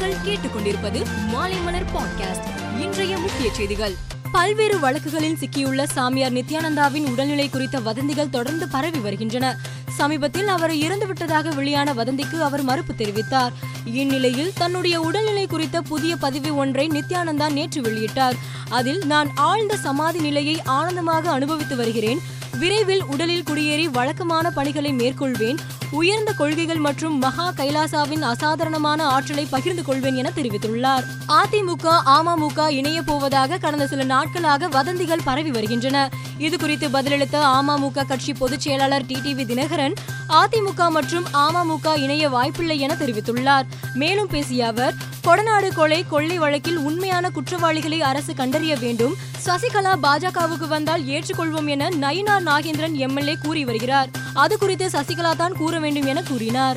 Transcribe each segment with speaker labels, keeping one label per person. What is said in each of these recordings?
Speaker 1: நீங்கள் கேட்டுக்கொண்டிருப்பது மாலைமலர் பாட்காஸ்ட் இன்றைய முக்கிய செய்திகள். பல்வேறு வழக்குகளில் சிக்கியுள்ள சாமியார் நித்யானந்தாவின் உடல்நிலை குறித்த வதந்திகள் தொடர்ந்து பரவி வருகின்றன. சமீபத்தில் அவர் இறந்துவிட்டதாக வெளியான வதந்திக்கு அவர் மறுப்பு தெரிவித்தார். இந்நிலையில் தன்னுடைய உடல்நிலை குறித்த புதிய பதிவு ஒன்றை நித்யானந்தா நேற்று வெளியிட்டார். அதில் நான் ஆழ்ந்த சமாதி நிலையை ஆனந்தமாக அனுபவித்து வருகிறேன். விரைவில் உடலில் குடியேறி வழக்கமான பணிகளை மேற்கொள்வேன். உயர்ந்த கொள்கைகள் மற்றும் மகா கைலாசாவின் அசாதாரணமான ஆற்றலை பகிர்ந்து கொள்வேன் என தெரிவித்துள்ளார். அதிமுக அமமுக இணைய போவதாக கடந்த சில நாட்களாக வதந்திகள் பரவி வருகின்றன. இது குறித்து பதிலளித்த அமமுக கட்சி பொதுச் செயலாளர் டி டிவி தினகரன் அதிமுக மற்றும் அமமுக இணைய வாய்ப்பில்லை என தெரிவித்துள்ளார். மேலும் பேசிய அவர் கொடநாடு கொலை கொள்ளை வழக்கில் உண்மையான குற்றவாளிகளை அரசு கண்டறிய வேண்டும். சசிகலா பாஜகவுக்கு வந்தால் ஏற்றுக்கொள்வோம் என நயினார் நாகேந்திரன் எம்எல்ஏ கூறி வருகிறார். அது குறித்து சசிகலா தான் கூற வேண்டும் என கூறினார்.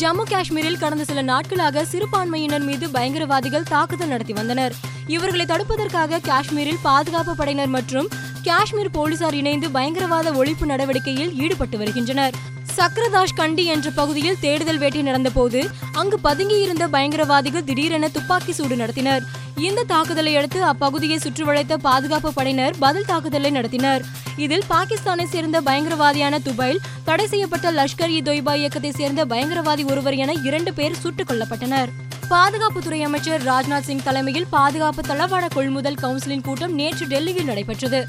Speaker 1: ஜம்மு காஷ்மீரில் கடந்த சில நாட்களாக சிறுபான்மையினர் மீது பயங்கரவாதிகள் தாக்குதல் நடத்தி வந்தனர். இவர்களை தடுப்பதற்காக காஷ்மீரில் பாதுகாப்பு படையினர் மற்றும் காஷ்மீர் போலீசார் இணைந்து பயங்கரவாத ஒழிப்பு நடவடிக்கையில் ஈடுபட்டு வருகின்றனர். சக்கரதாஷ் கண்டி என்ற பகுதியில் தேடுதல் வேட்டை நடந்தபோது அங்கு பதுங்கியிருந்த பயங்கரவாதிகள் திடீரென துப்பாக்கி சூடு நடத்தினர். இந்த தாக்குதலை அடுத்து அப்பகுதியை சுற்றுவளைத்த பாதுகாப்பு படையினர் பதில் தாக்குதலை நடத்தினர். இதில் பாகிஸ்தானை சேர்ந்த பயங்கரவாதியான துபைல் தடை செய்யப்பட்ட லஷ்கர் இ தொய்பா இயக்கத்தை சேர்ந்த பயங்கரவாதி ஒருவர் என இரண்டு பேர் சுட்டுக் கொல்லப்பட்டனர். பாதுகாப்புத்துறை அமைச்சர் ராஜ்நாத் சிங் தலைமையில் பாதுகாப்பு தளவாட கொள்முதல் கவுன்சிலின் கூட்டம் நேற்று டெல்லியில் நடைபெற்றது.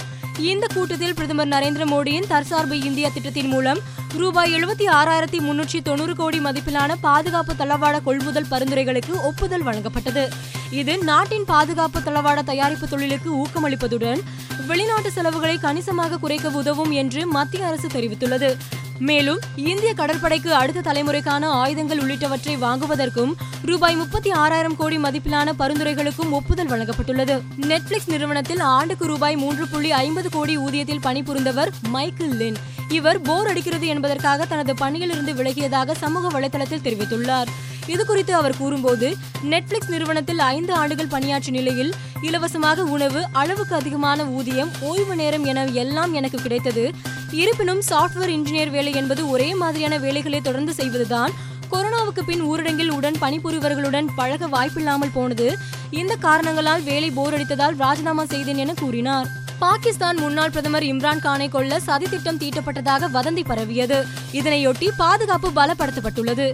Speaker 1: இந்த கூட்டத்தில் பிரதமர் நரேந்திர மோடியின் தற்சார்பு இந்தியா திட்டத்தின் மூலம் ரூபாய் எழுபத்தி ஆறாயிரத்தி முன்னூற்றி தொண்ணூறு கோடி மதிப்பிலான பாதுகாப்பு தளவாட கொள்முதல் பரிந்துரைகளுக்கு ஒப்புதல் வழங்கப்பட்டது. இது நாட்டின் பாதுகாப்பு தளவாட தயாரிப்பு தொழிலுக்கு ஊக்கமளிப்பதுடன் வெளிநாட்டு செலவுகளை கணிசமாக குறைக்க உதவும் என்று மத்திய அரசு தெரிவித்துள்ளது. மேலும் இந்திய கடற்படைக்கு அடுத்த தலைமுறைக்கான ஆயுதங்கள் உள்ளிட்டவற்றை வாங்குவதற்கும் ரூபாய் முப்பத்தி ஆறாயிரம் கோடி மதிப்பிலான பரிந்துரைகளுக்கும் ஒப்புதல் வழங்கப்பட்டுள்ளது. நெட்ஃபிளிக்ஸ் நிறுவனத்தில் ஆண்டுக்கு ரூபாய் மூன்று புள்ளி ஐம்பது கோடி ஊதியத்தில் பணிபுரிந்தவர் மைக்கேல் லின். இவர் போர் அடிக்கிறது என்பதற்காக தனது பணியிலிருந்து விலகியதாக சமூக வலைதளத்தில் தெரிவித்துள்ளார். இது குறித்து அவர் கூறும்போது நெட்ஃபிளிக்ஸ் நிறுவனத்தில் ஐந்து ஆண்டுகள் பணியாற்றிய நிலையில் இலவசமாக உணவு அளவுக்கு அதிகமான ஊதியம் ஓய்வு நேரம் என எல்லாம் எனக்கு கிடைத்தது. இருப்பினும் சாஃப்ட்வேர் இன்ஜினியர் வேலை என்பது ஒரே மாதிரியான வேலைகளை தொடர்ந்து செய்வதுதான் கொரோனாவுக்கு பின் ஊரடங்கில் உடன் பணிபுரிவர்களுடன் பழக வாய்ப்பில்லாமல் போனது. இந்த காரணங்களால் வேலை போர் அடித்ததால் ராஜினாமா செய்தேன் என கூறினார். பாகிஸ்தான் முன்னாள் பிரதமர் இம்ரான் கானை கொல்ல சதித்திட்டம் தீட்டப்பட்டதாக வதந்தி பரவியது. இதனையொட்டி பாதுகாப்பு பலப்படுத்தப்பட்டுள்ளது.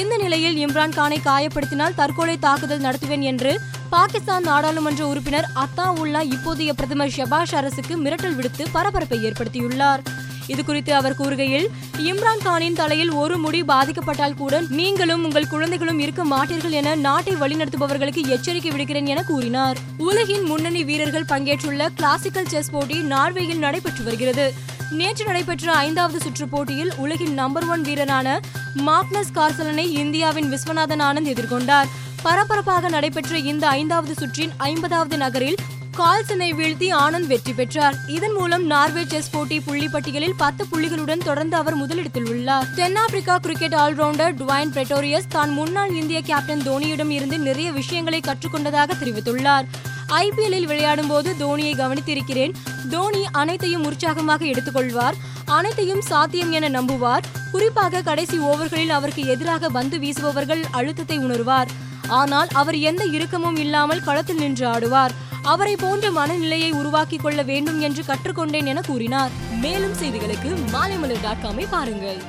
Speaker 1: இந்த நிலையில் இம்ரான் கானை காயப்படுத்தினால் தற்கொலை தாக்குதல் நடத்துவேன் என்று பாகிஸ்தான் நாடாளுமன்ற உறுப்பினர் அத்தா உல்லா இப்போதைய பிரதமர் ஷபாஷ் அரசுக்கு மிரட்டல் விடுத்து பரபரப்பை ஏற்படுத்தியுள்ளார். இது குறித்து அவர் கூறுகையில் இம்ரான் கானின் தலையில் ஒரு முடி பாதிக்கப்பட்டால் கூட நீங்களும் உங்கள் குழந்தைகளும் இருக்க மாட்டீர்கள் என நாட்டை வழிநடத்துபவர்களுக்கு எச்சரிக்கை விடுக்கிறேன் என கூறினார். உலகின் முன்னணி வீரர்கள் பங்கேற்றுள்ள கிளாசிக்கல் செஸ் போட்டி நார்வேயில் நடைபெற்று வருகிறது. நேற்று நடைபெற்ற ஐந்தாவது சுற்று போட்டியில் உலகின் நம்பர் ஒன் வீரரான மாக்னஸ் கார்சலனை இந்தியாவின் விஸ்வநாதன் ஆனந்த் எதிர்கொண்டார். பரபரப்பாக நடைபெற்ற இந்த ஐந்தாவது சுற்றின் ஐம்பதாவது நகரில் கால்சனை வீழ்த்தி ஆனந்த் வெற்றி பெற்றார். இதன் மூலம் நார்வே செஸ் போட்டி புள்ளி பட்டியலில் பத்து புள்ளிகளுடன் தொடர்ந்து அவர் முதலிடத்தில் உள்ளார். தென்னாப்பிரிக்கா கிரிக்கெட் ஆல்ரவுண்டர் டுவைன் பிரெட்டோரியஸ் தான் முன்னாள் இந்திய கேப்டன் தோனியிடம் இருந்து நிறைய விஷயங்களை கற்றுக்கொண்டதாக தெரிவித்துள்ளார். ஐபிஎல்லில் விளையாடும் போது தோனியை கவனித்திருக்கிறேன். தோனி அனைத்தையும் உற்சாகமாக எடுத்துக்கொள்வார். அனைத்தையும் சாத்தியம் என நம்புவார். குறிப்பாக கடைசி ஓவர்களில் அவருக்கு எதிராக பந்து வீசுபவர்கள் அழுத்தத்தை உணர்வார். ஆனால் அவர் எந்த இறுக்கமும் இல்லாமல் களத்தில் நின்று ஆடுவார். அவரை போன்ற மனநிலையை உருவாக்கிக் கொள்ள வேண்டும் என்று கற்றுக்கொண்டேன் என கூறினார். மேலும் செய்திகளுக்கு மாலைமலர் டாட் காமை பாருங்கள்.